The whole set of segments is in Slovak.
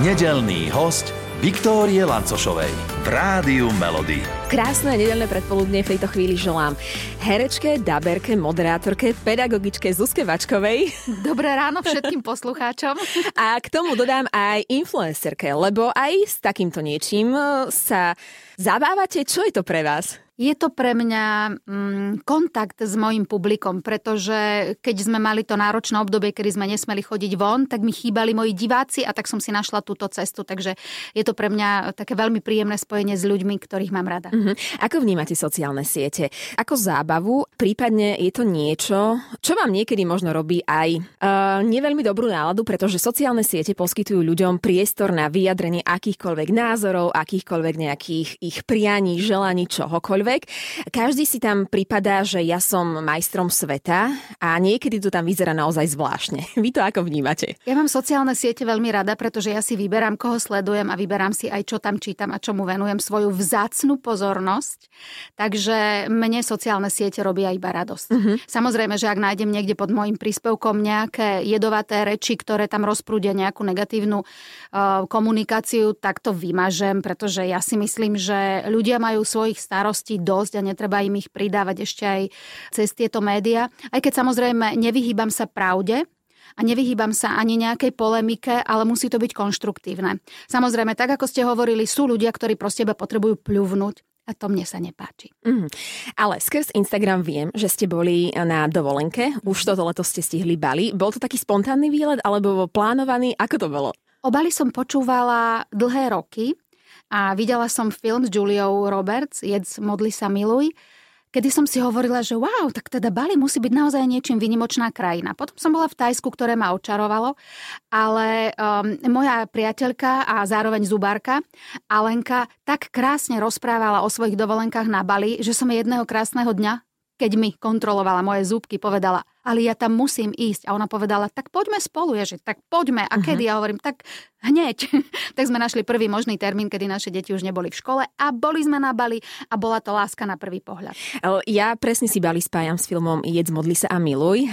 Nedelný host Viktórie Lancošovej v Rádiu Melody. Krásne nedelné predpoludne v tejto chvíli želám herečke, daberke, moderátorke, pedagogičke Zuzke Vačkovej. Dobré ráno všetkým poslucháčom. A k tomu dodám aj influencerke, lebo aj s takýmto niečím sa zabávate. Čo je to pre vás? Je to pre mňa mm, kontakt s mojim publikom, pretože keď sme mali to náročné obdobie, kedy sme nesmeli chodiť von, tak mi chýbali moji diváci a tak som si našla túto cestu. Takže je to pre mňa také veľmi príjemné spojenie s ľuďmi, ktorých mám rada. Uh-huh. Ako vnímate sociálne siete? Ako zábavu? Prípadne je to niečo, čo vám niekedy možno robí aj uh, neveľmi dobrú náladu, pretože sociálne siete poskytujú ľuďom priestor na vyjadrenie akýchkoľvek názorov, akýchkoľvek nejakých ich prianí, želaní, čohokoľvek čokoľvek. Každý si tam pripadá, že ja som majstrom sveta a niekedy to tam vyzerá naozaj zvláštne. Vy to ako vnímate? Ja mám sociálne siete veľmi rada, pretože ja si vyberám, koho sledujem a vyberám si aj, čo tam čítam a čomu venujem svoju vzácnu pozornosť. Takže mne sociálne siete robia iba radosť. Uh-huh. Samozrejme, že ak nájdem niekde pod môjim príspevkom nejaké jedovaté reči, ktoré tam rozprúdia nejakú negatívnu uh, komunikáciu, tak to vymažem, pretože ja si myslím, že ľudia majú svojich starostí dosť a netreba im ich pridávať ešte aj cez tieto médiá. Aj keď samozrejme nevyhýbam sa pravde, a nevyhýbam sa ani nejakej polemike, ale musí to byť konštruktívne. Samozrejme, tak ako ste hovorili, sú ľudia, ktorí proste potrebujú pľuvnúť a to mne sa nepáči. Mm. Ale skrz Instagram viem, že ste boli na dovolenke, už toto leto ste stihli Bali. Bol to taký spontánny výlet alebo plánovaný? Ako to bolo? O Bali som počúvala dlhé roky a videla som film s Juliou Roberts, Jedz, modli sa, miluj, kedy som si hovorila, že wow, tak teda Bali musí byť naozaj niečím vynimočná krajina. Potom som bola v Tajsku, ktoré ma očarovalo, ale um, moja priateľka a zároveň zubárka Alenka tak krásne rozprávala o svojich dovolenkách na Bali, že som jedného krásneho dňa, keď mi kontrolovala moje zúbky, povedala, ale ja tam musím ísť. A ona povedala, tak poďme spolu, Ježi, tak poďme. A uh-huh. kedy? Ja hovorím, tak hneď. tak sme našli prvý možný termín, kedy naše deti už neboli v škole a boli sme na Bali a bola to láska na prvý pohľad. Ja presne si Bali spájam s filmom Jedz, modli sa a miluj.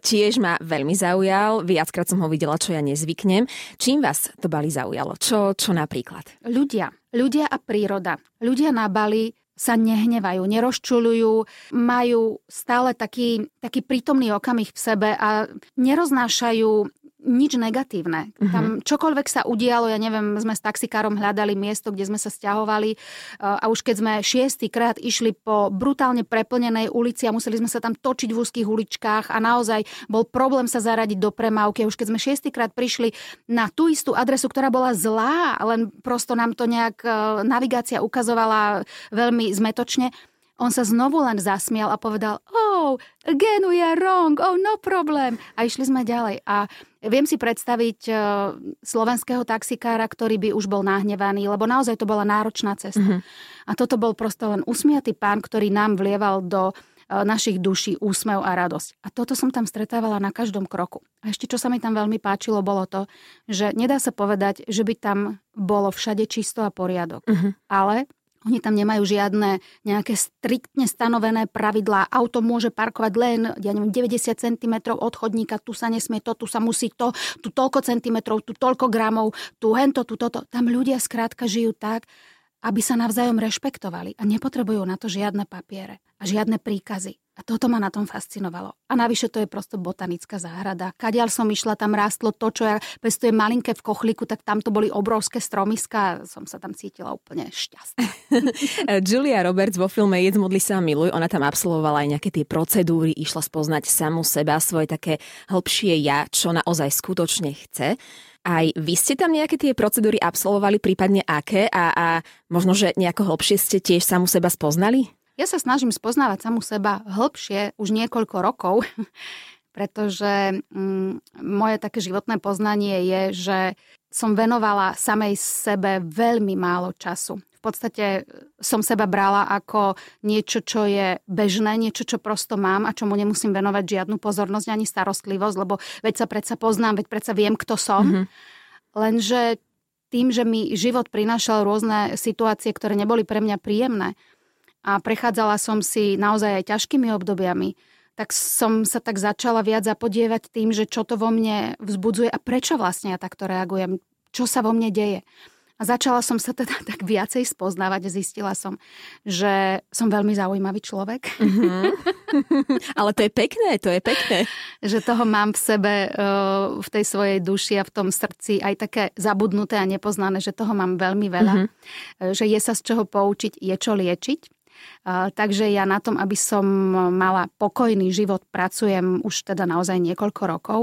Tiež ma veľmi zaujal, viackrát som ho videla, čo ja nezvyknem. Čím vás to Bali zaujalo? Čo, čo napríklad? Ľudia. Ľudia a príroda. Ľudia na Bali sa nehnevajú, nerozčulujú, majú stále taký, taký prítomný okamih v sebe a neroznášajú nič negatívne. Uh-huh. Tam čokoľvek sa udialo, ja neviem, sme s taxikárom hľadali miesto, kde sme sa stiahovali a už keď sme šiestýkrát išli po brutálne preplnenej ulici a museli sme sa tam točiť v úzkých uličkách a naozaj bol problém sa zaradiť do premávky. A už keď sme šiestýkrát prišli na tú istú adresu, ktorá bola zlá, len prosto nám to nejak navigácia ukazovala veľmi zmetočne, on sa znovu len zasmial a povedal, oh, again we are wrong, oh, no problem. A išli sme ďalej. A viem si predstaviť uh, slovenského taxikára, ktorý by už bol nahnevaný, lebo naozaj to bola náročná cesta. Mm-hmm. A toto bol prosto len usmiatý pán, ktorý nám vlieval do uh, našich duší úsmev a radosť. A toto som tam stretávala na každom kroku. A ešte čo sa mi tam veľmi páčilo, bolo to, že nedá sa povedať, že by tam bolo všade čisto a poriadok. Mm-hmm. Ale oni tam nemajú žiadne nejaké striktne stanovené pravidlá. Auto môže parkovať len ja neviem, 90 cm od chodníka, tu sa nesmie to, tu sa musí to, tu toľko centimetrov, tu toľko gramov, tu hento, tu toto. Tam ľudia skrátka žijú tak, aby sa navzájom rešpektovali a nepotrebujú na to žiadne papiere a žiadne príkazy. A toto ma na tom fascinovalo. A navyše to je prosto botanická záhrada. Kadiaľ som išla, tam rástlo to, čo ja pestujem malinké v kochlíku, tak tam to boli obrovské stromiska a som sa tam cítila úplne šťastná. Julia Roberts vo filme Jedz, modli sa miluj, ona tam absolvovala aj nejaké tie procedúry, išla spoznať samu seba, svoje také hĺbšie ja, čo naozaj skutočne chce. Aj vy ste tam nejaké tie procedúry absolvovali, prípadne aké? A, a možno, že nejako hlbšie ste tiež samu seba spoznali? Ja sa snažím spoznávať samu seba hĺbšie už niekoľko rokov, pretože mm, moje také životné poznanie je, že som venovala samej sebe veľmi málo času. V podstate som seba brala ako niečo, čo je bežné, niečo, čo prosto mám a čomu nemusím venovať žiadnu pozornosť ani starostlivosť, lebo veď sa predsa poznám, veď predsa viem, kto som. Mm-hmm. Lenže tým, že mi život prinášal rôzne situácie, ktoré neboli pre mňa príjemné, a prechádzala som si naozaj aj ťažkými obdobiami, tak som sa tak začala viac zapodievať tým, že čo to vo mne vzbudzuje a prečo vlastne ja takto reagujem. čo sa vo mne deje. A začala som sa teda tak viacej spoznávať a zistila som, že som veľmi zaujímavý človek. Mm-hmm. Ale to je pekné, to je pekné. že toho mám v sebe, eh, v tej svojej duši a v tom srdci aj také zabudnuté a nepoznané, že toho mám veľmi veľa. Mm-hmm. Že je sa z čoho poučiť, je čo liečiť. Takže ja na tom, aby som mala pokojný život, pracujem už teda naozaj niekoľko rokov.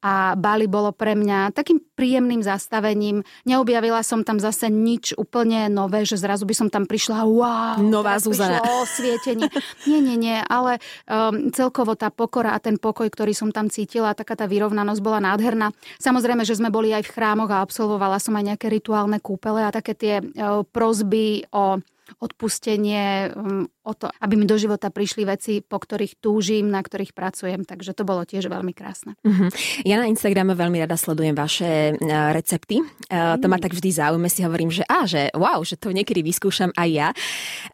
A Bali bolo pre mňa takým príjemným zastavením. Neobjavila som tam zase nič úplne nové, že zrazu by som tam prišla, wow, nová Zuzana. osvietenie. Nie, nie, nie, ale um, celkovo tá pokora a ten pokoj, ktorý som tam cítila, taká tá vyrovnanosť bola nádherná. Samozrejme, že sme boli aj v chrámoch a absolvovala som aj nejaké rituálne kúpele a také tie uh, prozby o odpustenie, um, o to, aby mi do života prišli veci, po ktorých túžim, na ktorých pracujem. Takže to bolo tiež veľmi krásne. Uh-huh. Ja na Instagrame veľmi rada sledujem vaše uh, recepty. Uh, to ma tak vždy zaujíme, si hovorím, že á, že wow, že to niekedy vyskúšam aj ja.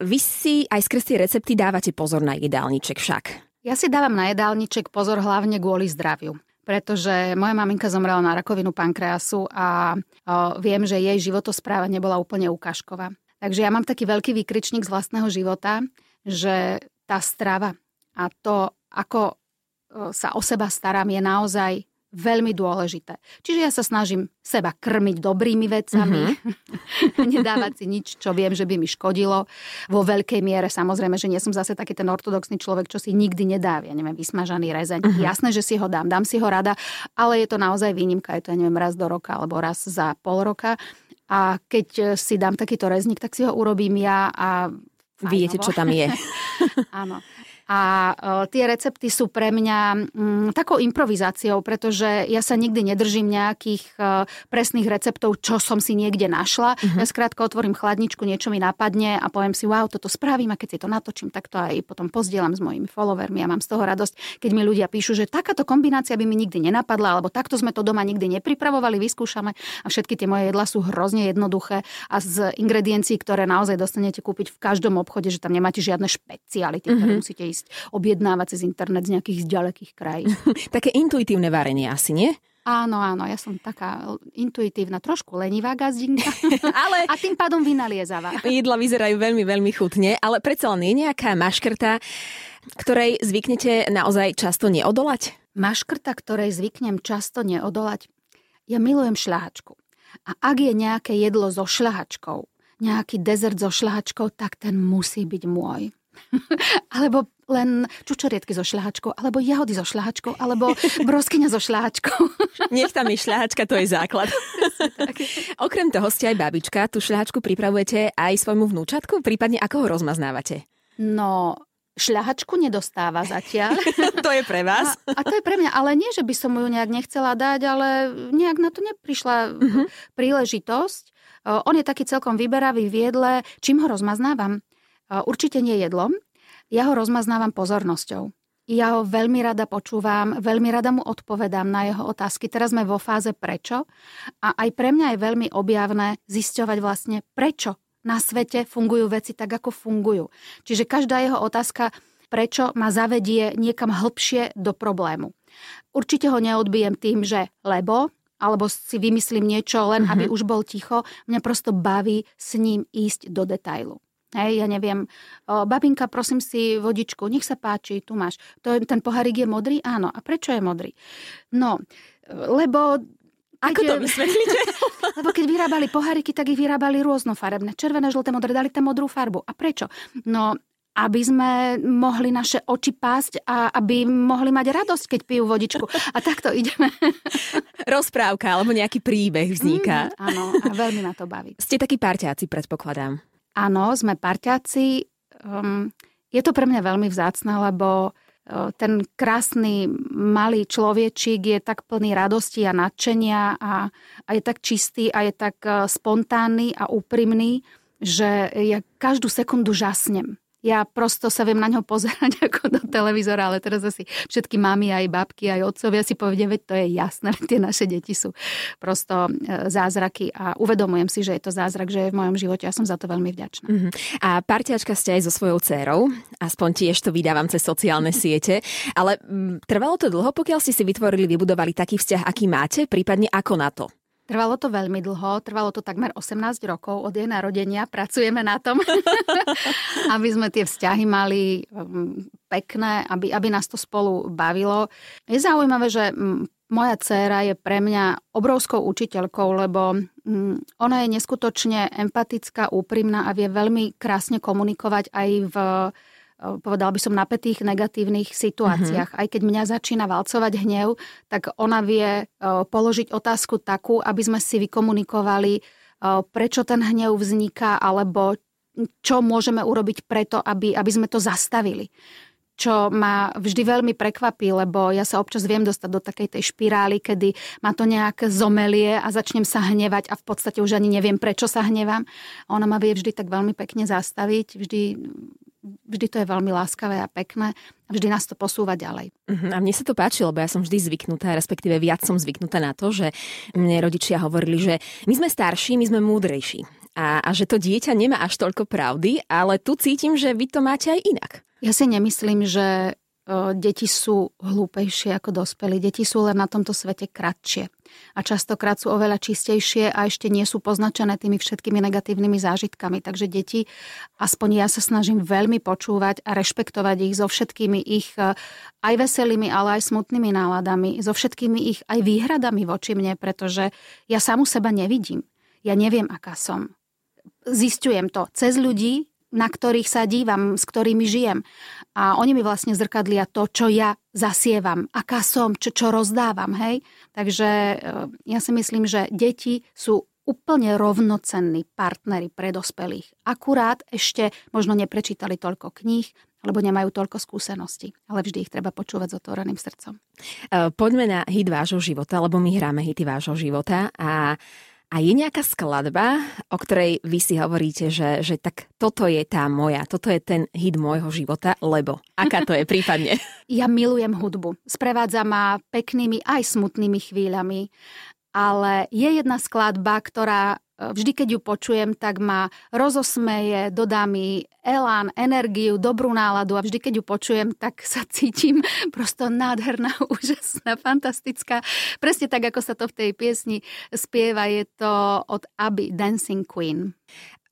Vy si aj skrz tie recepty dávate pozor na jedálniček však. Ja si dávam na jedálniček pozor hlavne kvôli zdraviu pretože moja maminka zomrela na rakovinu pankreasu a o, viem, že jej životospráva nebola úplne ukážková. Takže ja mám taký veľký výkričník z vlastného života, že tá strava a to, ako e, sa o seba starám, je naozaj veľmi dôležité. Čiže ja sa snažím seba krmiť dobrými vecami, mm-hmm. nedávať si nič, čo viem, že by mi škodilo. Vo veľkej miere samozrejme, že nie som zase taký ten ortodoxný človek, čo si nikdy nedá, ja neviem, vysmažaný rezeň. Mm-hmm. Jasné, že si ho dám, dám si ho rada, ale je to naozaj výnimka, je to, ja neviem, raz do roka alebo raz za pol roka. A keď e, si dám takýto rezník, tak si ho urobím ja a Viete, čo tam je. Áno. A uh, tie recepty sú pre mňa um, takou improvizáciou, pretože ja sa nikdy nedržím nejakých uh, presných receptov, čo som si niekde našla. Uh-huh. Ja skrátka otvorím chladničku, niečo mi napadne a poviem si, wow, toto spravím a keď si to natočím, tak to aj potom pozdielam s mojimi followermi a mám z toho radosť, keď mi ľudia píšu, že takáto kombinácia by mi nikdy nenapadla, alebo takto sme to doma nikdy nepripravovali, vyskúšame a všetky tie moje jedla sú hrozne jednoduché a z ingrediencií, ktoré naozaj dostanete kúpiť v každom obchode, že tam nemáte žiadne špeciality, ktoré uh-huh. musíte ísť ísť objednávať cez internet z nejakých ďalekých krajín. Také intuitívne varenie asi, nie? Áno, áno, ja som taká intuitívna, trošku lenivá gazdinka, ale... a tým pádom vynaliezavá. Jedla vyzerajú veľmi, veľmi chutne, ale predsa len je nejaká maškrta, ktorej zvyknete naozaj často neodolať? Maškrta, ktorej zvyknem často neodolať? Ja milujem šľahačku. A ak je nejaké jedlo so šľahačkou, nejaký dezert so šľahačkou, tak ten musí byť môj. alebo len čučorietky so šľahačkou, alebo jahody so šľahačkou, alebo broskyňa so šľahačkou. Nech tam je šľahačka, to je základ. Okrem toho ste aj babička, tú šľahačku pripravujete aj svojmu vnúčatku, prípadne ako ho rozmaznávate? No, šľahačku nedostáva zatiaľ. to je pre vás. A, a to je pre mňa, ale nie, že by som ju nejak nechcela dať, ale nejak na to neprišla uh-huh. príležitosť. On je taký celkom vyberavý v jedle. Čím ho rozmaznávam? Určite nie jedlom. Ja ho rozmaznávam pozornosťou. Ja ho veľmi rada počúvam, veľmi rada mu odpovedám na jeho otázky. Teraz sme vo fáze prečo a aj pre mňa je veľmi objavné zisťovať vlastne prečo na svete fungujú veci tak, ako fungujú. Čiže každá jeho otázka prečo ma zavedie niekam hlbšie do problému. Určite ho neodbijem tým, že lebo, alebo si vymyslím niečo len, aby uh-huh. už bol ticho. Mňa prosto baví s ním ísť do detailu. Hej, ja neviem, o, babinka, prosím si vodičku, nech sa páči, tu máš. To, ten pohárik je modrý? Áno. A prečo je modrý? No, lebo ako to vysvetlíte? Lebo keď vyrábali poháriky, tak ich vyrábali rôznofarebné. Červené, žlté, modré, dali tam modrú farbu. A prečo? No, aby sme mohli naše oči pásť a aby mohli mať radosť, keď pijú vodičku. A takto ideme. Rozprávka alebo nejaký príbeh vzniká. Mm, áno, a veľmi ma to baví. Ste takí parťáci, predpokladám. Áno, sme parťáci. Um, je to pre mňa veľmi vzácne, lebo uh, ten krásny malý človečík je tak plný radosti a nadšenia a, a je tak čistý a je tak uh, spontánny a úprimný, že ja každú sekundu žasnem ja prosto sa viem na ňo pozerať ako do televízora, ale teraz asi všetky mami, aj babky, aj otcovia si povedia, veď to je jasné, tie naše deti sú prosto e, zázraky a uvedomujem si, že je to zázrak, že je v mojom živote a som za to veľmi vďačná. Uh-huh. A parťačka ste aj so svojou dcerou, aspoň tiež to vydávam cez sociálne siete, ale m, trvalo to dlho, pokiaľ ste si vytvorili, vybudovali taký vzťah, aký máte, prípadne ako na to? Trvalo to veľmi dlho, trvalo to takmer 18 rokov od jej narodenia. Pracujeme na tom, aby sme tie vzťahy mali um, pekné, aby, aby nás to spolu bavilo. Je zaujímavé, že mm, moja dcéra je pre mňa obrovskou učiteľkou, lebo mm, ona je neskutočne empatická, úprimná a vie veľmi krásne komunikovať aj v povedal by som, napätých negatívnych situáciách. Mm-hmm. Aj keď mňa začína valcovať hnev, tak ona vie položiť otázku takú, aby sme si vykomunikovali, prečo ten hnev vzniká, alebo čo môžeme urobiť preto, aby, aby sme to zastavili čo ma vždy veľmi prekvapí, lebo ja sa občas viem dostať do takej tej špirály, kedy ma to nejak zomelie a začnem sa hnevať a v podstate už ani neviem, prečo sa hnevám. Ona ma vie vždy tak veľmi pekne zastaviť, vždy vždy to je veľmi láskavé a pekné a vždy nás to posúva ďalej. Uh-huh. A mne sa to páči, lebo ja som vždy zvyknutá, respektíve viac som zvyknutá na to, že mne rodičia hovorili, že my sme starší, my sme múdrejší. A, a že to dieťa nemá až toľko pravdy, ale tu cítim, že vy to máte aj inak. Ja si nemyslím, že deti sú hlúpejšie ako dospelí. Deti sú len na tomto svete kratšie. A častokrát sú oveľa čistejšie a ešte nie sú poznačené tými všetkými negatívnymi zážitkami. Takže deti, aspoň ja sa snažím veľmi počúvať a rešpektovať ich so všetkými ich e, aj veselými, ale aj smutnými náladami, so všetkými ich aj výhradami voči mne, pretože ja samu seba nevidím. Ja neviem, aká som. Zistujem to cez ľudí, na ktorých sa dívam, s ktorými žijem. A oni mi vlastne zrkadlia to, čo ja zasievam, aká som, čo, čo rozdávam. Hej? Takže e, ja si myslím, že deti sú úplne rovnocenní partnery pre dospelých. Akurát ešte možno neprečítali toľko kníh, alebo nemajú toľko skúseností. Ale vždy ich treba počúvať s otvoreným srdcom. E, poďme na hit vášho života, lebo my hráme hity vášho života a a je nejaká skladba, o ktorej vy si hovoríte, že, že tak toto je tá moja, toto je ten hit môjho života, lebo aká to je prípadne? Ja milujem hudbu. Sprevádza ma peknými aj smutnými chvíľami, ale je jedna skladba, ktorá vždy, keď ju počujem, tak ma rozosmeje, dodá mi elán, energiu, dobrú náladu a vždy, keď ju počujem, tak sa cítim prosto nádherná, úžasná, fantastická. Presne tak, ako sa to v tej piesni spieva, je to od Abby Dancing Queen.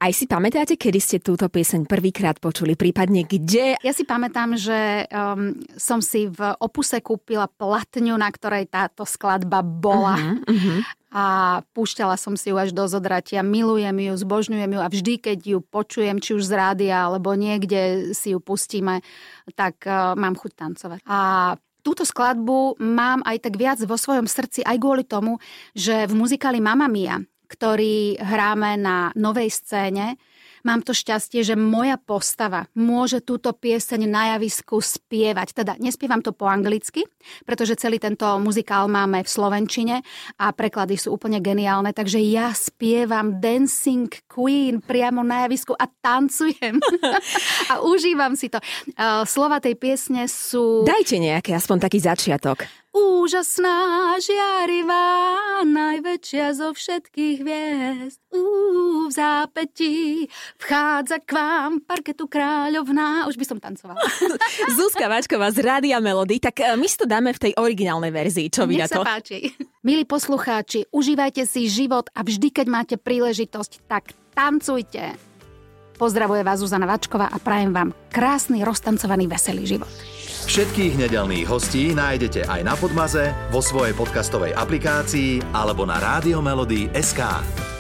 Aj si pamätáte, kedy ste túto pieseň prvýkrát počuli, prípadne kde? Ja si pamätám, že um, som si v opuse kúpila platňu, na ktorej táto skladba bola. Uh-huh, uh-huh a púšťala som si ju až do zodratia. Milujem ju, zbožňujem ju a vždy, keď ju počujem, či už z rádia alebo niekde si ju pustíme, tak uh, mám chuť tancovať. A túto skladbu mám aj tak viac vo svojom srdci aj kvôli tomu, že v muzikáli Mamma Mia, ktorý hráme na novej scéne, Mám to šťastie, že moja postava môže túto pieseň na javisku spievať. Teda nespievam to po anglicky, pretože celý tento muzikál máme v slovenčine a preklady sú úplne geniálne, takže ja spievam Dancing Queen priamo na javisku a tancujem. a užívam si to. Slova tej piesne sú... Dajte nejaký aspoň taký začiatok. Úžasná, žiarivá, najväčšia zo všetkých hviezd. Ú, v zápetí vchádza k vám parketu kráľovná. Už by som tancovala. Zuzka Vačková z Rádia Melody, tak e, my si to dáme v tej originálnej verzii. Čo vy na to? sa páči. Milí poslucháči, užívajte si život a vždy, keď máte príležitosť, tak tancujte. Pozdravuje vás Zuzana Vačková a prajem vám krásny, roztancovaný, veselý život. Všetkých nedelných hostí nájdete aj na Podmaze, vo svojej podcastovej aplikácii alebo na SK.